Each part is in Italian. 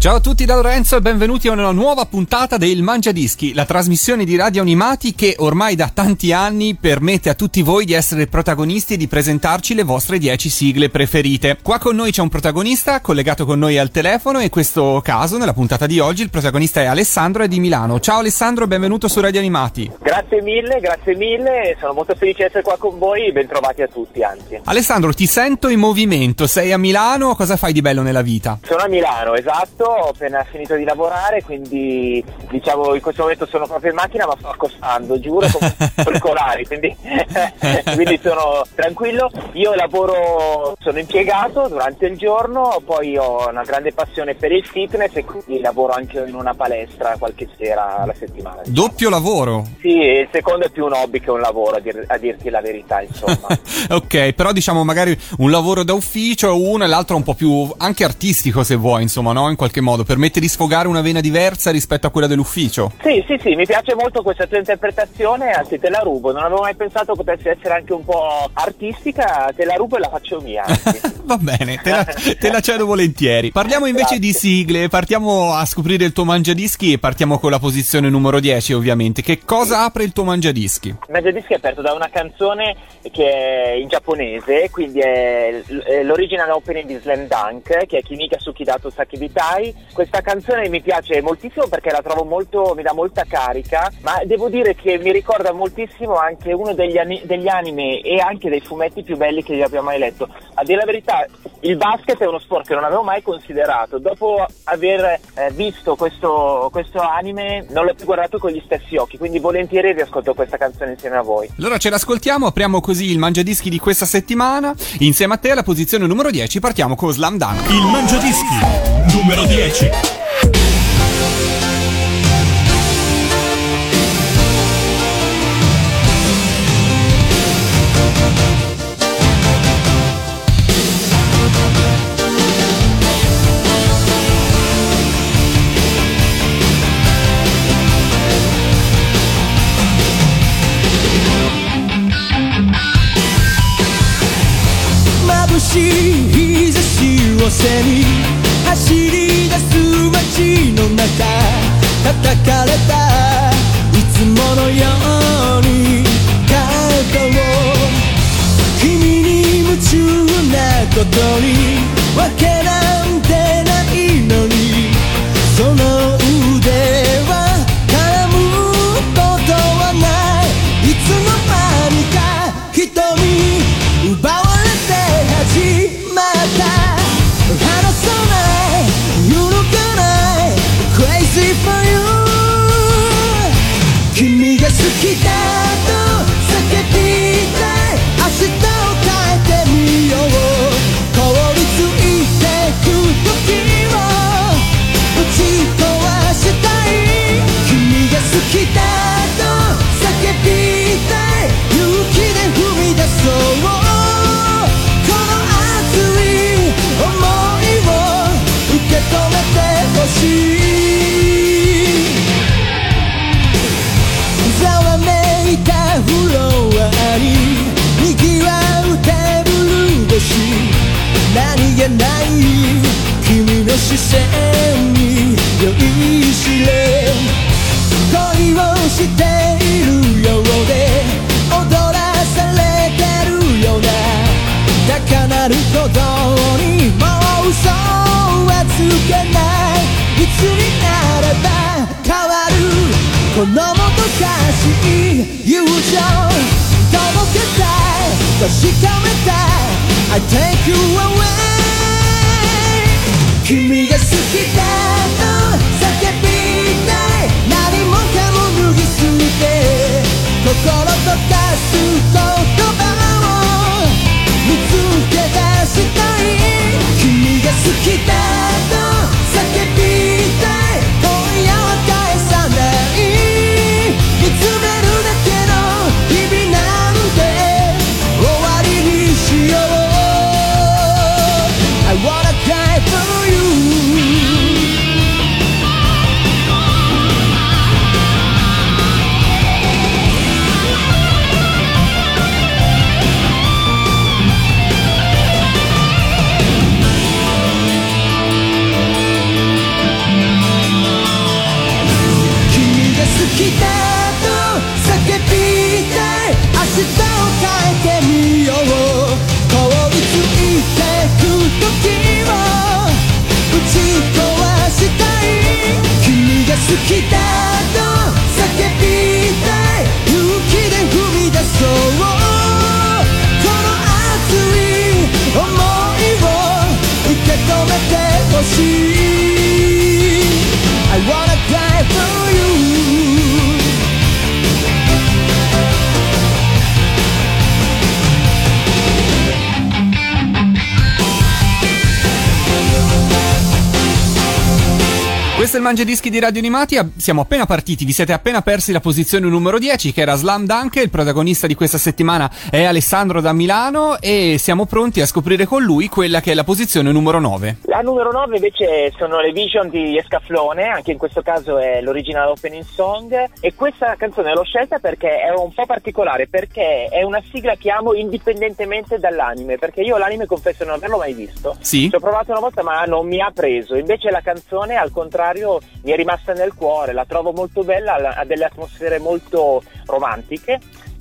Ciao a tutti da Lorenzo e benvenuti a una nuova puntata del Mangia Dischi, la trasmissione di radio animati che ormai da tanti anni permette a tutti voi di essere protagonisti e di presentarci le vostre 10 sigle preferite. Qua con noi c'è un protagonista collegato con noi al telefono e in questo caso, nella puntata di oggi, il protagonista è Alessandro e di Milano. Ciao Alessandro, benvenuto su Radio Animati. Grazie mille, grazie mille, sono molto felice di essere qua con voi e bentrovati a tutti anzi. Alessandro, ti sento in movimento, sei a Milano, cosa fai di bello nella vita? Sono a Milano, esatto ho appena finito di lavorare, quindi diciamo in questo momento sono proprio in macchina ma sto accostando, giuro, con folcolari, quindi, quindi sono tranquillo. Io lavoro, sono impiegato durante il giorno, poi ho una grande passione per il fitness e quindi lavoro anche in una palestra qualche sera alla settimana. Diciamo. Doppio lavoro? Sì, il secondo è più un hobby che un lavoro, a, dir, a dirti la verità, insomma. ok, però diciamo magari un lavoro da ufficio, uno e l'altro un po' più anche artistico se vuoi, insomma, no? In qualche modo, permette di sfogare una vena diversa rispetto a quella dell'ufficio. Sì, sì, sì, mi piace molto questa tua interpretazione, anzi te la rubo, non avevo mai pensato potesse essere anche un po' artistica, te la rubo e la faccio mia. Va bene, te la, te la cedo volentieri. Parliamo invece Grazie. di sigle, partiamo a scoprire il tuo mangiadischi e partiamo con la posizione numero 10 ovviamente. Che cosa apre il tuo mangiadischi? Mangiadischi è aperto da una canzone che è in giapponese, quindi è l'original opening di Slam Dunk, che è Kimika Sukidato Sakibitai. Questa canzone mi piace moltissimo perché la trovo molto, mi dà molta carica, ma devo dire che mi ricorda moltissimo anche uno degli, ani- degli anime e anche dei fumetti più belli che io abbia mai letto. A dire la verità, il basket è uno sport che non avevo mai considerato. Dopo aver eh, visto questo, questo anime, non l'ho più guardato con gli stessi occhi, quindi volentieri riascolto questa canzone insieme a voi. Allora ce l'ascoltiamo, apriamo così il mangiadischi di questa settimana. Insieme a te alla posizione numero 10 partiamo con Slam Dunk. Il Mangiadischi. Numero 10. foguete. 視線に酔いしれ恋をしているようで踊らされてるような高鳴る鼓動このもどかしい友情届けたい確かめたい。I take you away 君が好きだと Mangiadischi di Radio Animati, siamo appena partiti, vi siete appena persi la posizione numero 10 che era Slam Dunk, il protagonista di questa settimana è Alessandro da Milano e siamo pronti a scoprire con lui quella che è la posizione numero 9. La numero 9 invece sono le Vision di Escaflone, anche in questo caso è l'original opening song e questa canzone l'ho scelta perché è un po' particolare, perché è una sigla che amo indipendentemente dall'anime, perché io l'anime confesso non averlo mai visto. Sì? Ci ho provato una volta ma non mi ha preso, invece la canzone al contrario mi è rimasta nel cuore, la trovo molto bella, ha delle atmosfere molto romantiche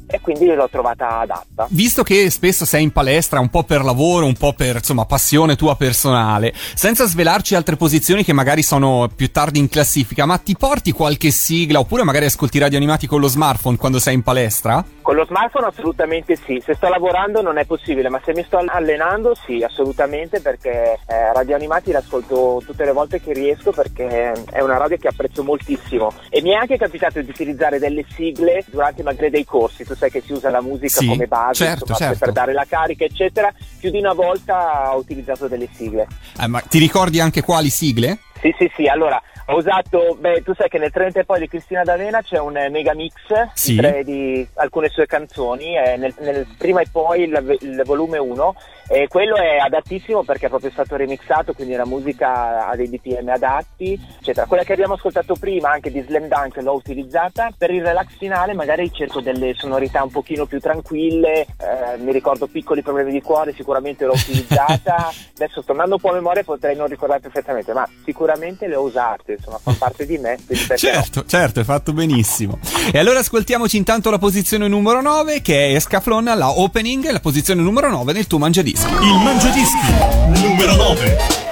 e quindi l'ho trovata adatta. Visto che spesso sei in palestra un po' per lavoro, un po' per insomma passione tua personale, senza svelarci altre posizioni che magari sono più tardi in classifica, ma ti porti qualche sigla oppure magari ascolti radio animati con lo smartphone quando sei in palestra? Con lo smartphone assolutamente sì, se sto lavorando non è possibile, ma se mi sto allenando sì, assolutamente perché eh, radio animati l'ascolto tutte le volte che riesco perché è una radio che apprezzo moltissimo e mi è anche capitato di utilizzare delle sigle durante magari dei corsi, tu sai che si usa la musica Sì, come base certo, insomma, certo. per dare la carica eccetera, più di una volta ho utilizzato delle sigle. Eh, ma ti ricordi anche quali sigle? Sì, sì, sì, allora ho usato, beh, tu sai che nel 30 e poi di Cristina D'Avena c'è un eh, mega mix Sì. di, di alcune sue canzoni, eh, nel, nel prima e poi il, il volume 1, e quello è adattissimo perché è proprio stato remixato, quindi la musica ha dei BPM adatti, eccetera. Quella che abbiamo ascoltato prima, anche di Slam Dunk, l'ho utilizzata, per il relax finale magari cerco delle sonorità un pochino più tranquille, eh, mi ricordo piccoli problemi di cuore, sicuramente l'ho utilizzata, adesso tornando un po' a memoria potrei non ricordare perfettamente, ma sicuramente le ho usate, insomma, fanno parte di me? Certo, certo, hai fatto benissimo. E allora ascoltiamoci intanto la posizione numero 9 che è Escaflon, la opening, la posizione numero 9 nel tuo mangiadischi. Il Mangiadischi numero 9.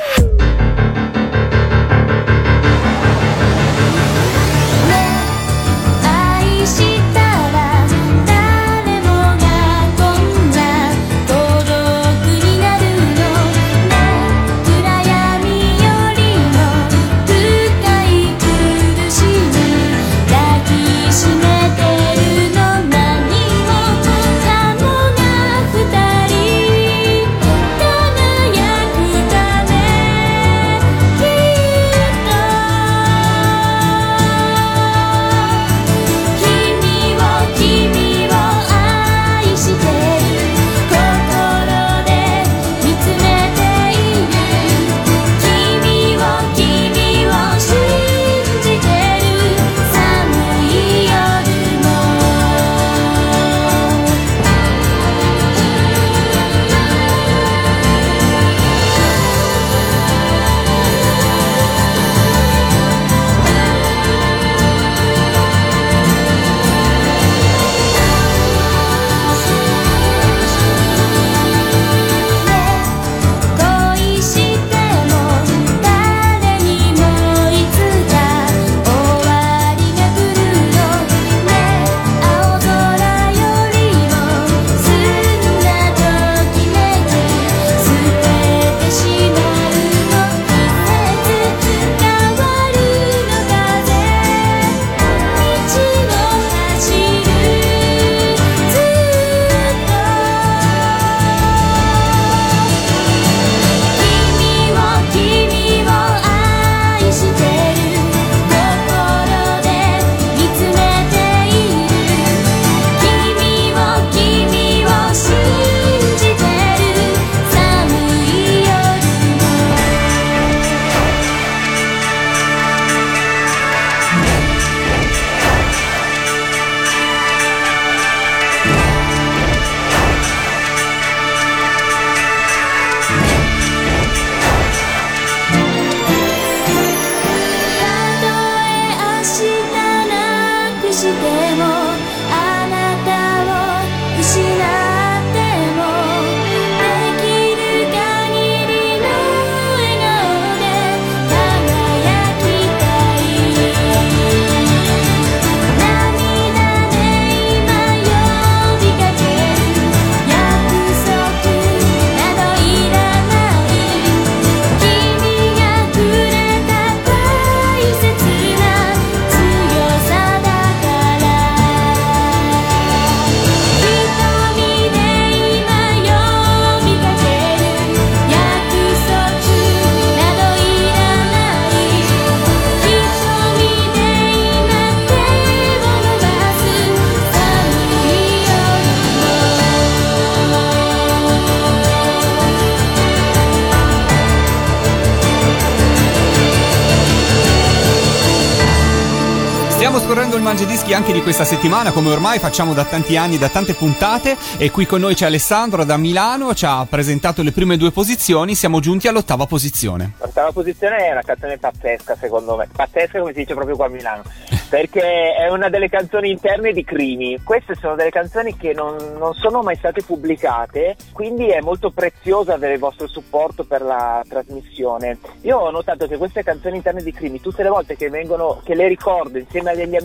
Mangiadischi anche di questa settimana, come ormai facciamo da tanti anni, da tante puntate. E qui con noi c'è Alessandro da Milano, ci ha presentato le prime due posizioni, siamo giunti all'ottava posizione. L'ottava posizione è una canzone pazzesca secondo me, pazzesca come si dice proprio qua a Milano, perché è una delle canzoni interne di Crimi. Queste sono delle canzoni che non, non sono mai state pubblicate, quindi è molto prezioso avere il vostro supporto per la trasmissione. Io ho notato che queste canzoni interne di Crimi, tutte le volte che vengono, che le ricordo insieme a degli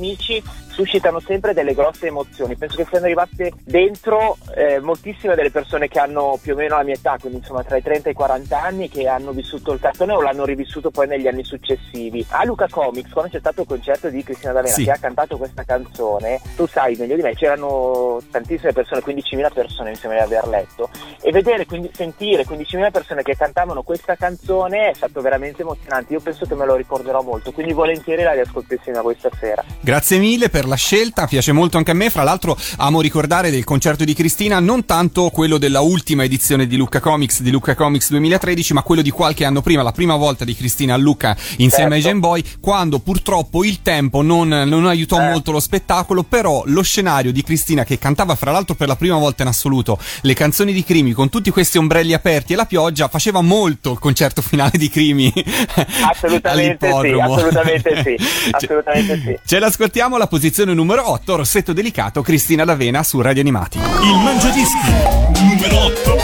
suscitano sempre delle grosse emozioni. Penso che siano rimaste dentro eh, moltissime delle persone che hanno più o meno la mia età, quindi insomma tra i 30 e i 40 anni, che hanno vissuto il cartone o l'hanno rivissuto poi negli anni successivi. A Luca Comics, quando c'è stato il concerto di Cristina D'Avena Sì. che ha cantato questa canzone, tu sai meglio di me, c'erano tantissime persone, 15.000 persone mi sembra di aver letto, e vedere, quindi sentire 15.000 persone che cantavano questa canzone è stato veramente emozionante. Io penso che me lo ricorderò molto, quindi volentieri la riascolto insieme a voi stasera. Grazie mille per la scelta, piace molto anche a me. Fra l'altro, amo ricordare del concerto di Cristina non tanto quello della ultima edizione di Lucca Comics, di Lucca Comics 2013, ma quello di qualche anno prima, la prima volta di Cristina a Lucca insieme ai Certo. Gen Boy, quando purtroppo il tempo non, non aiutò Eh. molto lo spettacolo, però lo scenario di Cristina che cantava fra l'altro per la prima volta in assoluto le canzoni di Crimi con tutti questi ombrelli aperti e la pioggia faceva molto il concerto finale di Crimi Assolutamente sì, assolutamente sì, assolutamente sì. Ce l'ascoltiamo alla posizione numero 8, Rossetto Delicato, Cristina D'Avena su Radio Animati. Il Mangiadischi numero 8.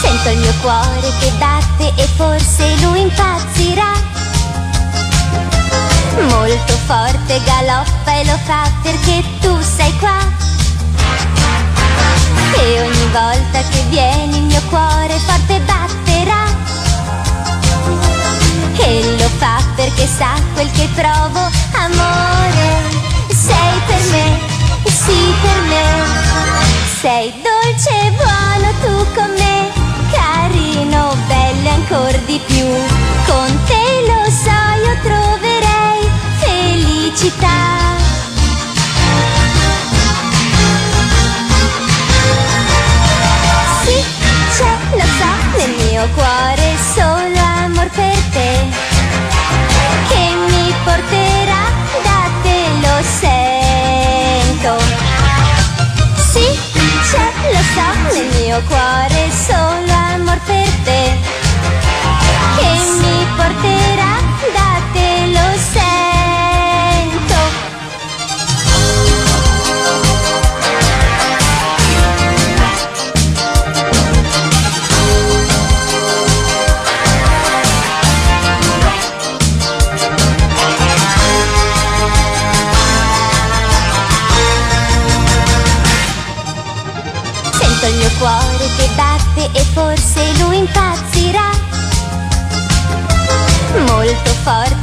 Sento il mio cuore che batte e forse lui impazzirà. Molto forte galoppa e lo fa perché tu sei qua. E ogni volta che vieni il mio cuore forte batterà. E lo fa perché sa quel che provo, amore. Sei per me, sì per me. Sei dolce e buono tu con me, carino, bello ancora di più. Con te lo so, io troverei felicità. Mio cuore solo amor per te Che mi porterà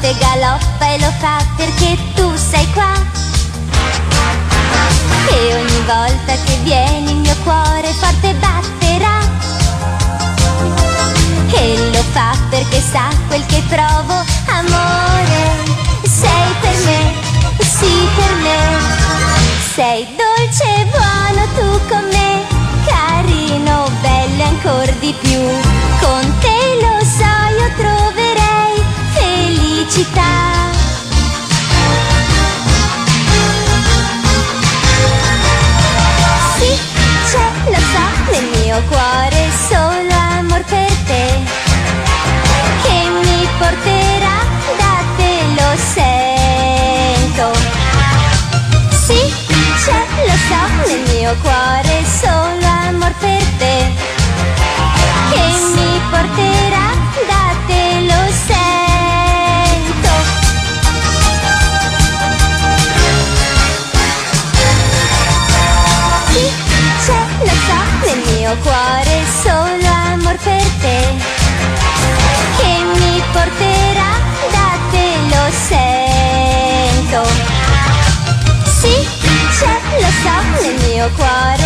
forte galoppa e lo fa perché tu sei qua. E ogni volta che vieni il mio cuore forte batterà. E lo fa perché sa quel che provo, amore. Sei per me, sì per me. Sei dolce e buono tu con me, carino, bello ancora di più. Cuore solo amor per te, che mi porterà nel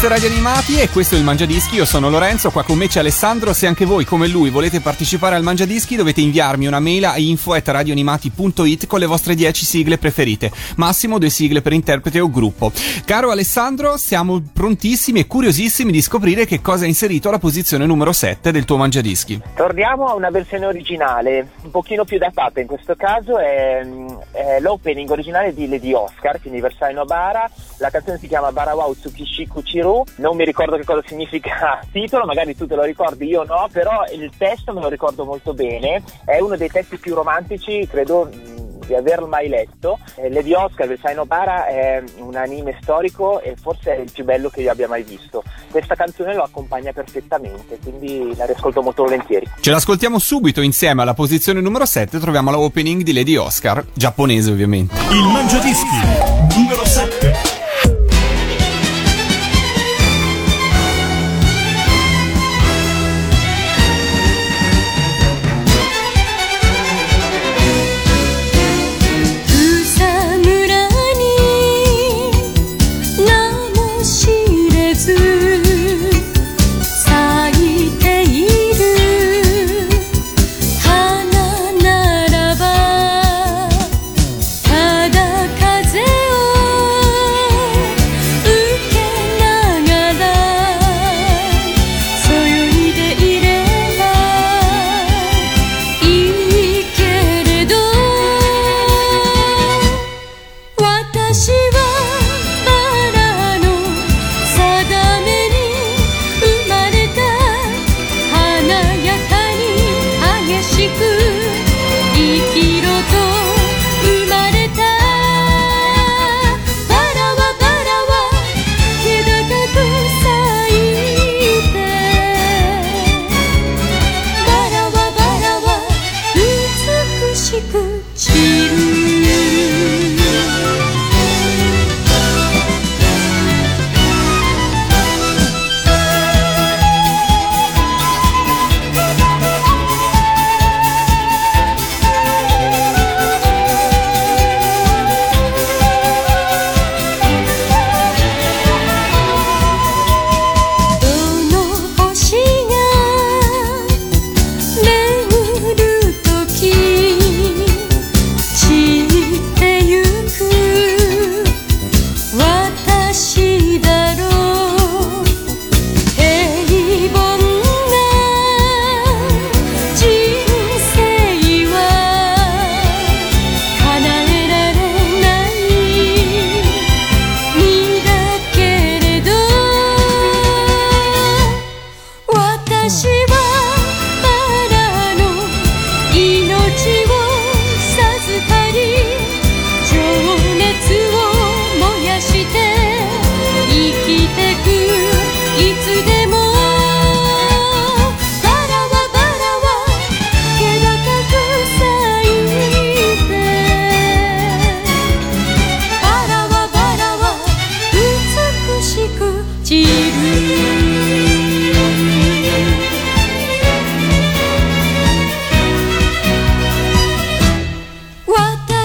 Questo è Radio Animati e questo è il Mangiadischi. Io sono Lorenzo, qua con me c'è Alessandro. Se anche voi, come lui, volete partecipare al Mangiadischi, dovete inviarmi una mail a info.radioanimati.it con le vostre 10 sigle preferite. Massimo due sigle per interprete o gruppo. Caro Alessandro, siamo prontissimi e curiosissimi di scoprire che cosa ha inserito alla posizione numero 7 del tuo Mangiadischi. Torniamo a una versione originale, un pochino più datata in questo caso, è, è l'opening originale di Lady Oscar, quindi Versailles Nobara. La canzone si chiama Barawau Tsukishiku Chiru, non mi ricordo che cosa significa titolo, magari tu te lo ricordi, io no, però il testo me lo ricordo molto bene, è uno dei testi più romantici, credo mh, di averlo mai letto. Eh, Lady Oscar, Versailles Nobara è un anime storico e forse è il più bello che io abbia mai visto. Questa canzone lo accompagna perfettamente, quindi la riascolto molto volentieri. Ce l'ascoltiamo subito insieme alla posizione numero 7, troviamo la opening di Lady Oscar, giapponese ovviamente. Il Mangiadischi numero 7.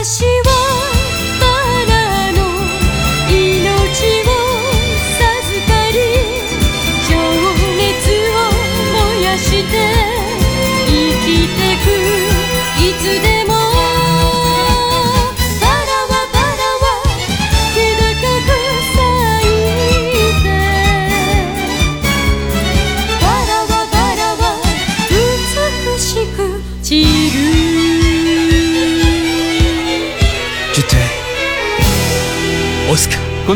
she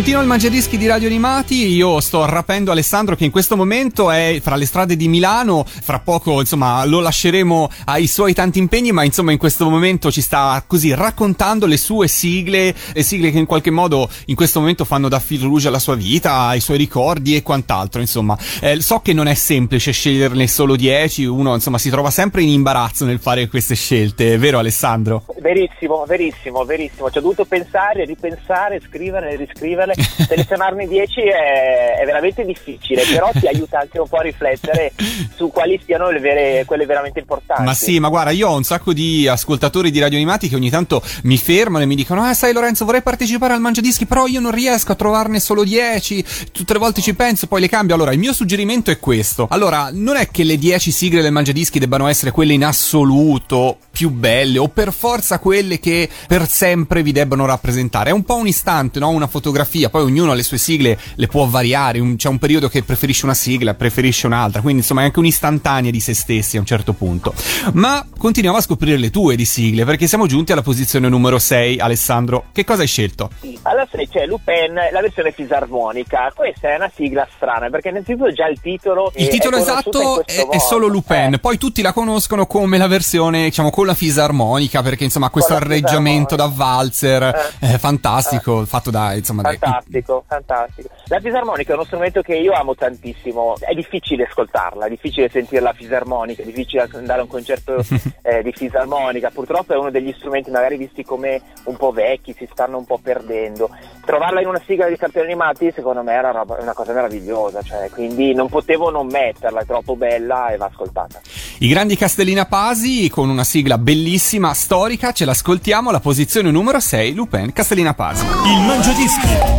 Continua il Mangiadischi di Radio Animati, io sto rapendo Alessandro che in questo momento è fra le strade di Milano, fra poco insomma lo lasceremo ai suoi tanti impegni, ma insomma in questo momento ci sta così raccontando le sue sigle, le sigle che in qualche modo in questo momento fanno da fil rouge alla sua vita, ai suoi ricordi e quant'altro, insomma. Eh, so che non è semplice sceglierne solo 10, uno insomma si trova sempre in imbarazzo nel fare queste scelte, vero Alessandro? Verissimo, verissimo, verissimo. Ci ho dovuto pensare, ripensare, scrivere, riscrivere selezionarne 10 è, è veramente difficile, però ti aiuta anche un po' a riflettere su quali siano vere, quelle veramente importanti. Ma sì, ma guarda, io ho un sacco di ascoltatori di radio animati che ogni tanto mi fermano e mi dicono: Ah, sai, Lorenzo, vorrei partecipare al Mangiadischi, però io non riesco a trovarne solo 10. Tutte le volte ci penso, poi le cambio. Allora, il mio suggerimento è questo. Allora, non è che le 10 sigle del Mangiadischi debbano essere quelle in assoluto più belle o per forza quelle che per sempre vi debbano rappresentare. È un po' un istante, no? Una fotografia, poi ognuno ha le sue sigle, le può variare. Un- c'è un periodo che preferisce una sigla, preferisce un'altra, quindi insomma è anche un'istantanea di se stessi a un certo punto. Ma continuiamo a scoprire le tue di sigle perché siamo giunti alla posizione numero 6. Alessandro, che cosa hai scelto? Alla 6 c'è Lupin, la versione fisarmonica. Questa è una sigla strana perché innanzitutto già il titolo Il è- titolo è esatto è, è solo. Lupin, Eh, poi tutti la conoscono come la versione, diciamo, con la fisarmonica, perché insomma questo arreggiamento da valzer, Eh. eh, fantastico, fatto da, insomma, dai, Fantastico, fantastico. La fisarmonica è uno strumento che io amo tantissimo. È difficile ascoltarla, è difficile sentire la fisarmonica, è difficile andare a un concerto eh, di fisarmonica. Purtroppo è uno degli strumenti magari visti come un po' vecchi, si stanno un po' perdendo. Trovarla in una sigla di cartoni animati secondo me era una, cosa meravigliosa, cioè, quindi non potevo non metterla, è troppo bella e va ascoltata. I grandi Castellina Pasi con una sigla bellissima, storica, ce l'ascoltiamo, la posizione numero 6, Lupin, Castellina Pasi. Il Mangiadischi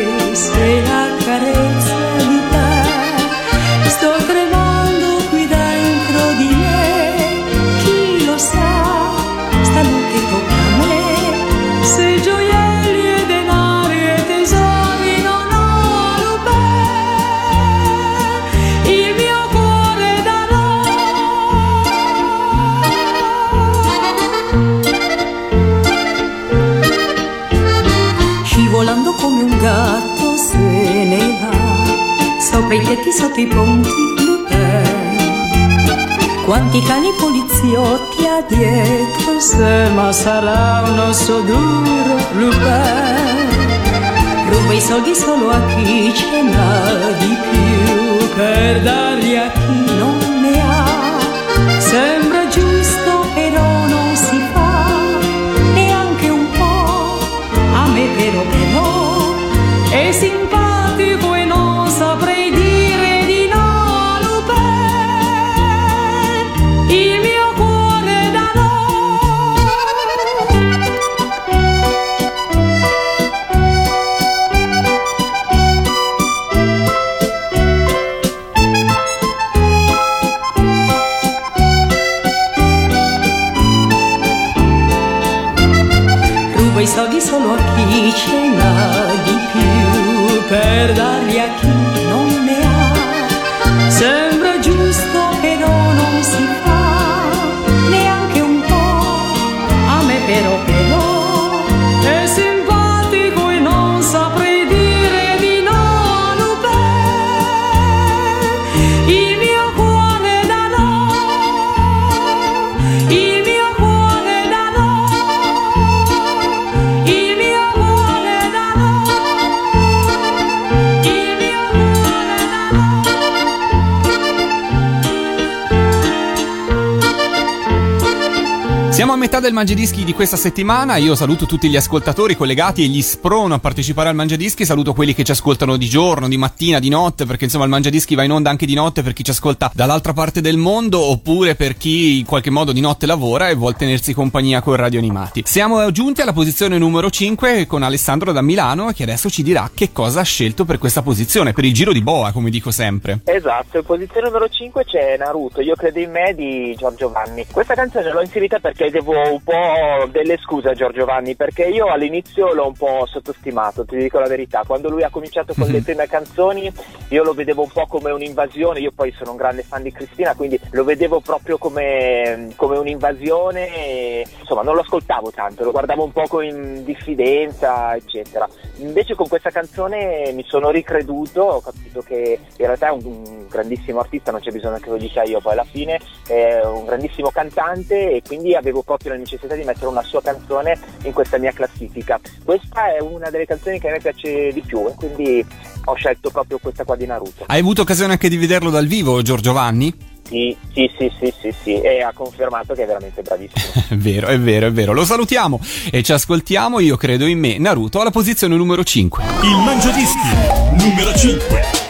se la carezza i ponti, Quanti cani poliziotti ha dietro se Ma sarà un osso duro, Lupin. Ruba i soldi solo a chi ce n'ha di più Per darli a metà del Mangiadischi di questa settimana. Io saluto tutti gli ascoltatori collegati e gli sprono a partecipare al Mangiadischi. Saluto quelli che ci ascoltano di giorno, di mattina, di notte, perché insomma il Mangiadischi va in onda anche di notte per chi ci ascolta dall'altra parte del mondo, oppure per chi in qualche modo di notte lavora e vuol tenersi compagnia con Radio Animati. Siamo giunti alla posizione numero 5 con Alessandro da Milano, che adesso ci dirà che cosa ha scelto per questa posizione, per il giro di boa, come dico sempre. Esatto, in posizione numero 5 c'è Naruto, Io credo in me di Giorgio Vanni. Questa canzone l'ho inserita perché un po' delle scuse a Giorgio Vanni perché io all'inizio l'ho un po' sottostimato, ti dico la verità. Quando lui ha cominciato con le prime canzoni io lo vedevo un po' come un'invasione, io poi sono un grande fan di Cristina, quindi lo vedevo proprio come, come un'invasione, e, insomma non lo ascoltavo tanto, lo guardavo un po' in diffidenza, eccetera. Invece con questa canzone mi sono ricreduto, ho capito che in realtà è un, un grandissimo artista, non c'è bisogno che lo dica io poi alla fine, è un grandissimo cantante e quindi avevo proprio la necessità di mettere una sua canzone in questa mia classifica. Questa è una delle canzoni che a me piace di più e quindi ho scelto proprio questa qua di Naruto. Hai avuto occasione anche di vederlo dal vivo, Giorgio Vanni? Sì, sì, sì, sì, sì, sì, e ha confermato che è veramente bravissimo. È vero, è vero, è vero. Lo salutiamo e ci ascoltiamo. Io credo in me, Naruto, alla posizione numero 5. Il Mangiadischi numero 5.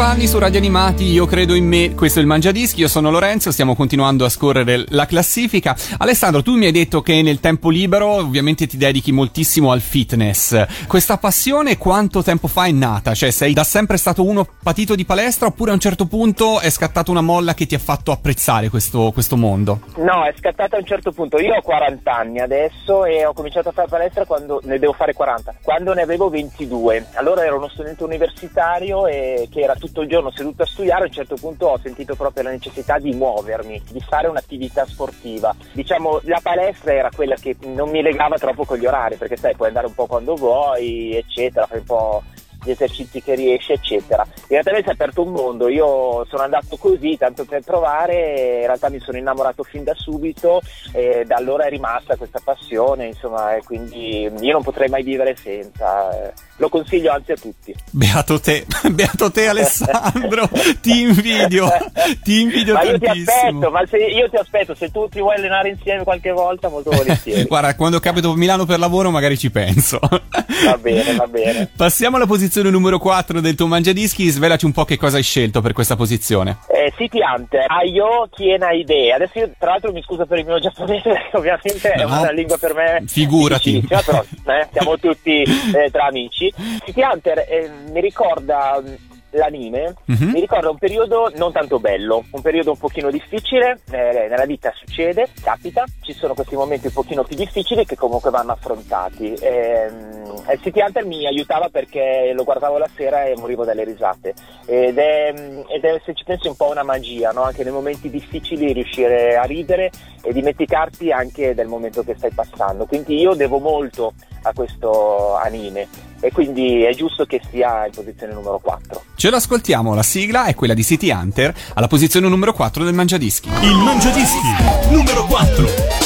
Me Giorgio Vanni su Radio Animati, io credo in me, questo è il Mangiadischi, io sono Lorenzo, stiamo continuando a scorrere la classifica. Alessandro, tu mi hai detto che nel tempo libero ovviamente ti dedichi moltissimo al fitness. Questa passione quanto tempo fa è nata? Cioè sei da sempre stato uno patito di palestra oppure a un certo punto è scattata una molla che ti ha fatto apprezzare questo, questo mondo? No, è scattata a un certo punto. Io ho 40 anni adesso e ho cominciato a fare palestra quando ne devo fare 40, quando ne avevo 22. Allora ero uno studente universitario e che era tutto il giorno seduto a studiare. A un certo punto ho sentito proprio la necessità di muovermi, di fare un'attività sportiva. Diciamo, la palestra era quella che non mi legava troppo con gli orari, perché sai, puoi andare un po' quando vuoi, eccetera, fai un po' gli esercizi che riesce, eccetera. In realtà mi si è aperto un mondo, io sono andato così tanto per provare, in realtà mi sono innamorato fin da subito e da allora è rimasta questa passione, insomma, e quindi io non potrei mai vivere senza. eh, Lo consiglio anzi a tutti. Beato te, beato te Alessandro, ti invidio, ti invidio ma io ti tantissimo. aspetto, ma se io ti aspetto, se tu ti vuoi allenare insieme qualche volta, molto volentieri. Guarda, quando capito Milano per lavoro magari ci penso. va bene, va bene. Passiamo alla posizione numero 4 del tuo mangiadischi, svelaci un po' che cosa hai scelto per questa posizione. Eh, City Hunter, Ayo Kiena Idea. Adesso io tra l'altro mi scuso per il mio giapponese, perché ovviamente è No, una lingua per me figurati. però eh, siamo tutti eh, tra amici. City Hunter eh, mi ricorda mh, l'anime, Mhm. mi ricorda un periodo non tanto bello, un periodo un pochino difficile, eh, nella vita succede, capita, ci sono questi momenti un pochino più difficili che comunque vanno affrontati. Ehm, e City Hunter mi aiutava perché lo guardavo la sera e morivo dalle risate ed è, ed è, se ci pensi un po' una magia, no? anche nei momenti difficili riuscire a ridere e dimenticarti anche del momento che stai passando. Quindi io devo molto a questo anime e quindi è giusto che sia in posizione numero 4. Ce l'ascoltiamo, la sigla è quella di City Hunter alla posizione numero 4 del mangiadischi. Il Mangiadischi numero 4.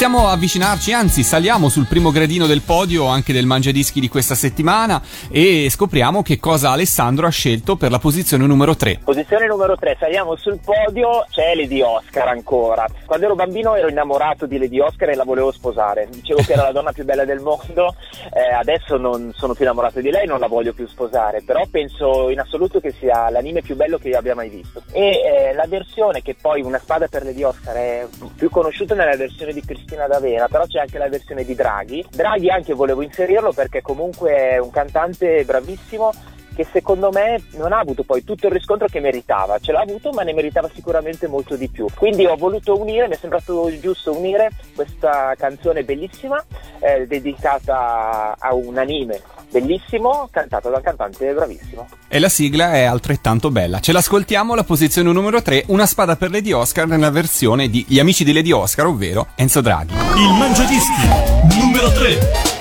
Iniziamo a avvicinarci, anzi saliamo sul primo gradino del podio anche del Mangiadischi di questa settimana e scopriamo che cosa Alessandro ha scelto per la posizione numero 3. Posizione numero 3, saliamo sul podio, c'è Lady Oscar ancora. Quando ero bambino ero innamorato di Lady Oscar e la volevo sposare. Dicevo che era la donna più bella del mondo, eh, adesso non sono più innamorato di lei, non la voglio più sposare, però penso in assoluto che sia l'anime più bello che io abbia mai visto. E eh, la versione che poi Una spada per Lady Oscar è più conosciuta nella versione di Cristina D'Avena, però c'è anche la versione di Draghi. Draghi anche volevo inserirlo perché comunque è un cantante bravissimo che secondo me non ha avuto poi tutto il riscontro che meritava, ce l'ha avuto ma ne meritava sicuramente molto di più. Quindi ho voluto unire, mi è sembrato giusto unire questa canzone bellissima eh, dedicata a un anime bellissimo cantato da un cantante bravissimo. E la sigla è altrettanto bella. Ce l'ascoltiamo alla posizione numero 3, Una spada per Lady Oscar nella versione di Gli amici di Lady Oscar, ovvero Enzo Draghi. Il Mangiadischi numero 3.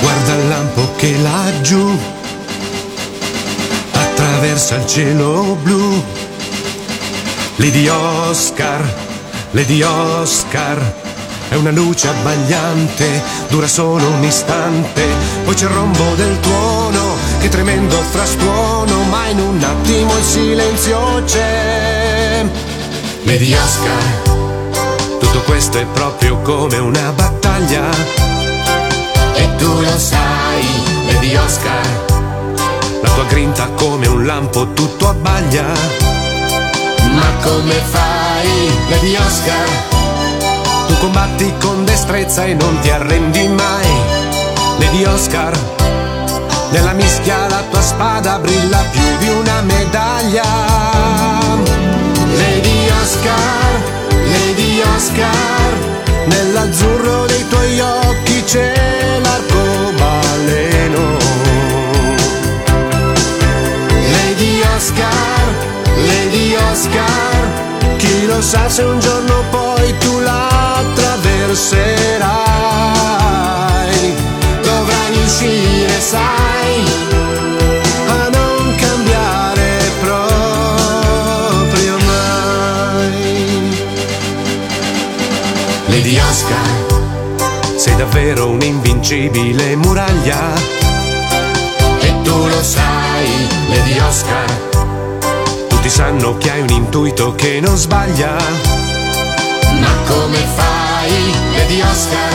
Guarda il lampo che laggiù attraversa il cielo blu. Lady Oscar, Lady Oscar, è una luce abbagliante, dura solo un istante. Poi c'è il rombo del tuono, che tremendo frastuono, ma in un attimo il silenzio c'è. Lady Oscar, tutto questo è proprio come una battaglia. E tu lo sai, Lady Oscar La tua grinta come un lampo tutto abbaglia Ma come fai, Lady Oscar? Tu combatti con destrezza e non ti arrendi mai Lady Oscar Nella mischia la tua spada brilla più di una medaglia Lady Oscar, Lady Oscar Nell'azzurro dei tuoi occhi c'è Lady Oscar Chi lo sa se un giorno poi tu la attraverserai Dovrai riuscire, sai A non cambiare proprio mai Lady Oscar, sei davvero un'invincibile muraglia. E tu lo sai, Lady Oscar. Tutti sanno che hai un intuito che non sbaglia. Ma come fai, Lady Oscar?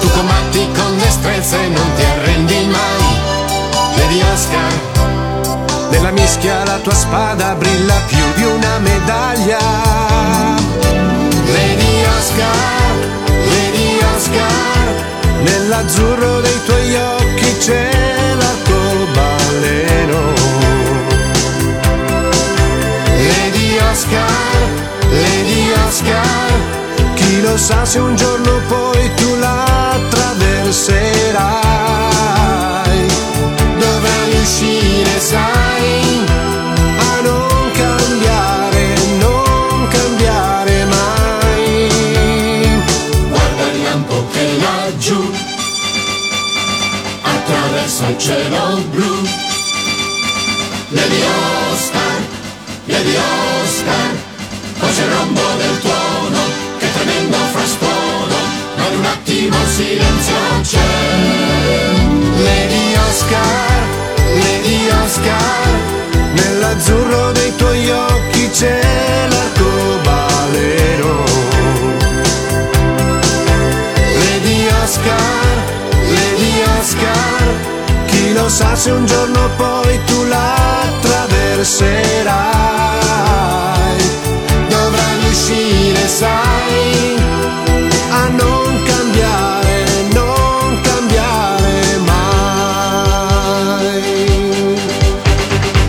Tu combatti con destrezza e non ti arrendi mai. Lady Oscar, nella mischia la tua spada brilla più di una medaglia. Lady Oscar, Lady Oscar, nell'azzurro dei tuoi occhi c'è l'arcobaleno. Oscar, Lady Oscar, chi lo sa se un giorno poi tu la attraverserai. Dovrai riuscire, sai, a non cambiare, non cambiare mai. Guarda il lampo che laggiù attraversa il cielo blu. Lady Oscar, Lady Oscar, il silenzio c'è. Lady Oscar, Lady Oscar, nell'azzurro dei tuoi occhi c'è l'arcobaleno. Lady Oscar, Lady Oscar, chi lo sa se un giorno poi tu la attraverserai. Dovrai riuscire, sai, a non cambiare,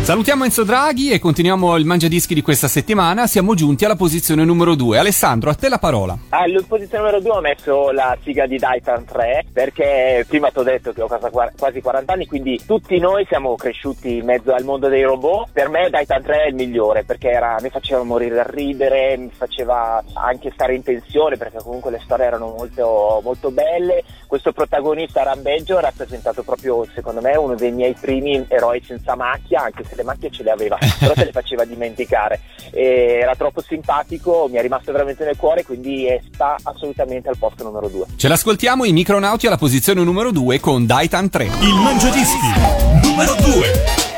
Salutiamo Enzo Draghi e continuiamo il mangiadischi di questa settimana. Siamo giunti alla posizione numero 2. Alessandro, a te la parola. Alla posizione numero 2 ho messo la sigla di Daitan 3 perché prima ti ho detto che ho quasi quasi 40 anni, quindi tutti noi siamo cresciuti in mezzo al mondo dei robot. Per me Daitan 3 è il migliore perché era, mi faceva morire da ridere, mi faceva anche stare in tensione perché comunque le storie erano molto, molto belle. Questo protagonista Rambeggio ha rappresentato proprio, secondo me, uno dei miei primi eroi senza macchia, anche se le macchie ce le aveva, però se le faceva dimenticare. E era troppo simpatico, mi è rimasto veramente nel cuore, quindi sta assolutamente al posto numero 2. Ce l'ascoltiamo i micronauti alla posizione numero 2 con Daitan 3. Il Mangiadischi numero 2.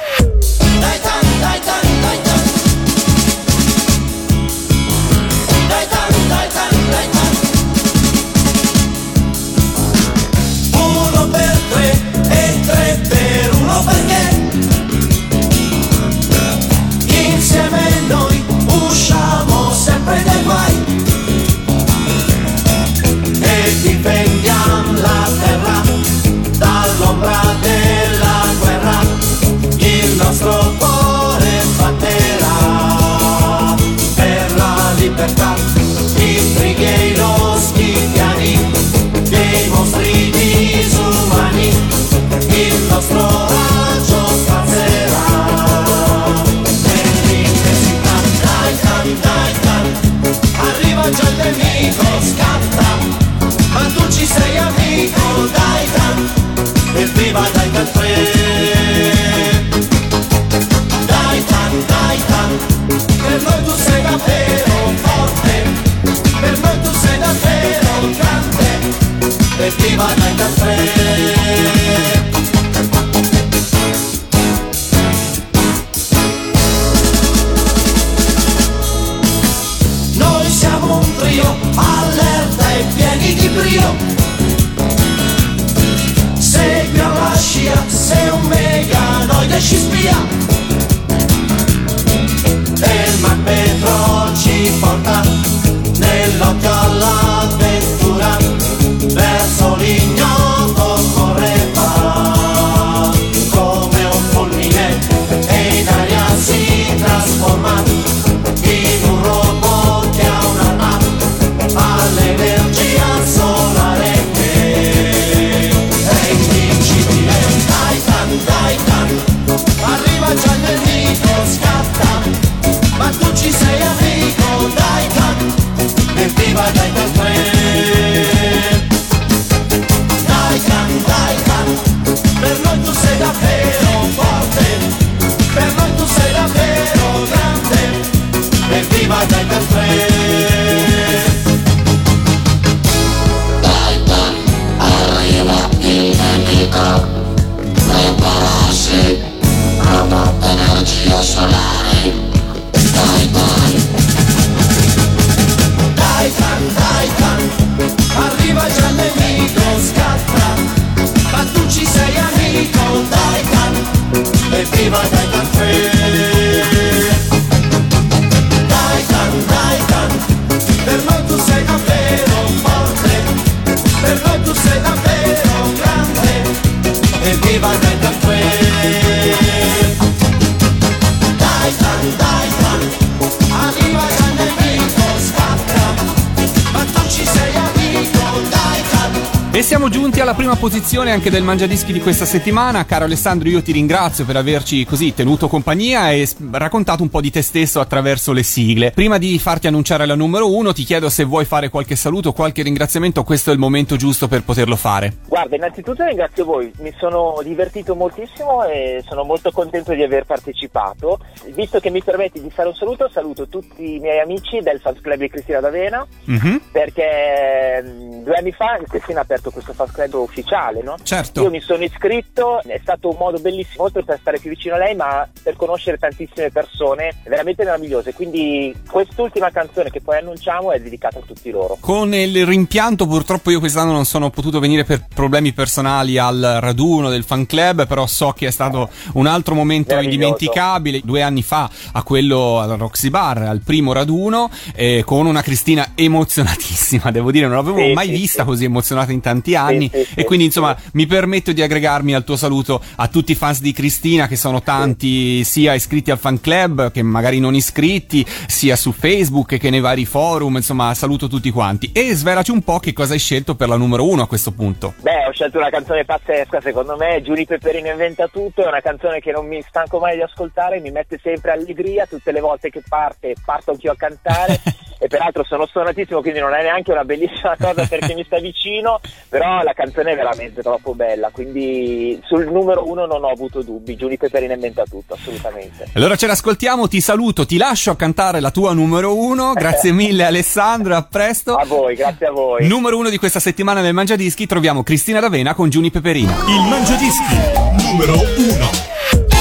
Posizione anche del Mangiadischi di questa settimana. Caro Alessandro, io ti ringrazio per averci così tenuto compagnia e raccontato un po' di te stesso attraverso le sigle. Prima di farti annunciare la numero uno, ti chiedo se vuoi fare qualche saluto, qualche ringraziamento. Questo è il momento giusto per poterlo fare. Guarda, innanzitutto ringrazio voi, mi sono divertito moltissimo e sono molto contento di aver partecipato. Visto che mi permetti di fare un saluto, saluto tutti i miei amici del Fans Club di Cristina D'Avena Mhm. perché mh, due anni fa Cristina ha aperto questo Fans Club ufficiale, no? Certo. Io mi sono iscritto, è stato un modo bellissimo, oltre per stare più vicino a lei, ma per conoscere tantissime persone veramente meravigliose. Quindi quest'ultima canzone che poi annunciamo è dedicata a tutti loro. Con il rimpianto, purtroppo io quest'anno non sono potuto venire per problemi personali al raduno del fan club, però so che è stato un altro momento indimenticabile. Due anni fa a quello al Roxy Bar, al primo raduno, eh, con una Cristina emozionatissima, devo dire, non l'avevo Sì, mai sì, vista sì. così emozionata in tanti anni e quindi sì. insomma mi permetto di aggregarmi al tuo saluto a tutti i fans di Cristina che sono tanti sia iscritti al fan club che magari non iscritti, sia su Facebook che nei vari forum, insomma saluto tutti quanti. E svelaci un po' che cosa hai scelto per la numero uno a questo punto. Beh, ho scelto una canzone pazzesca, secondo me, Giuni Peperino inventa tutto, è una canzone che non mi stanco mai di ascoltare, mi mette sempre allegria tutte le volte che parte, parto anch'io a cantare. E peraltro sono suonatissimo, quindi non è neanche una bellissima cosa perché mi sta vicino, però la canzone è veramente troppo bella, quindi sul numero uno non ho avuto dubbi, Giuni Peperino inventa tutto, assolutamente. Allora ce l'ascoltiamo, ti saluto, ti lascio a cantare la tua numero uno, grazie mille Alessandro, a presto. A voi, grazie a voi. Numero uno di questa settimana nel Mangiadischi troviamo Cristina D'Avena con Giuni Peperina. Il Mangiadischi numero 1.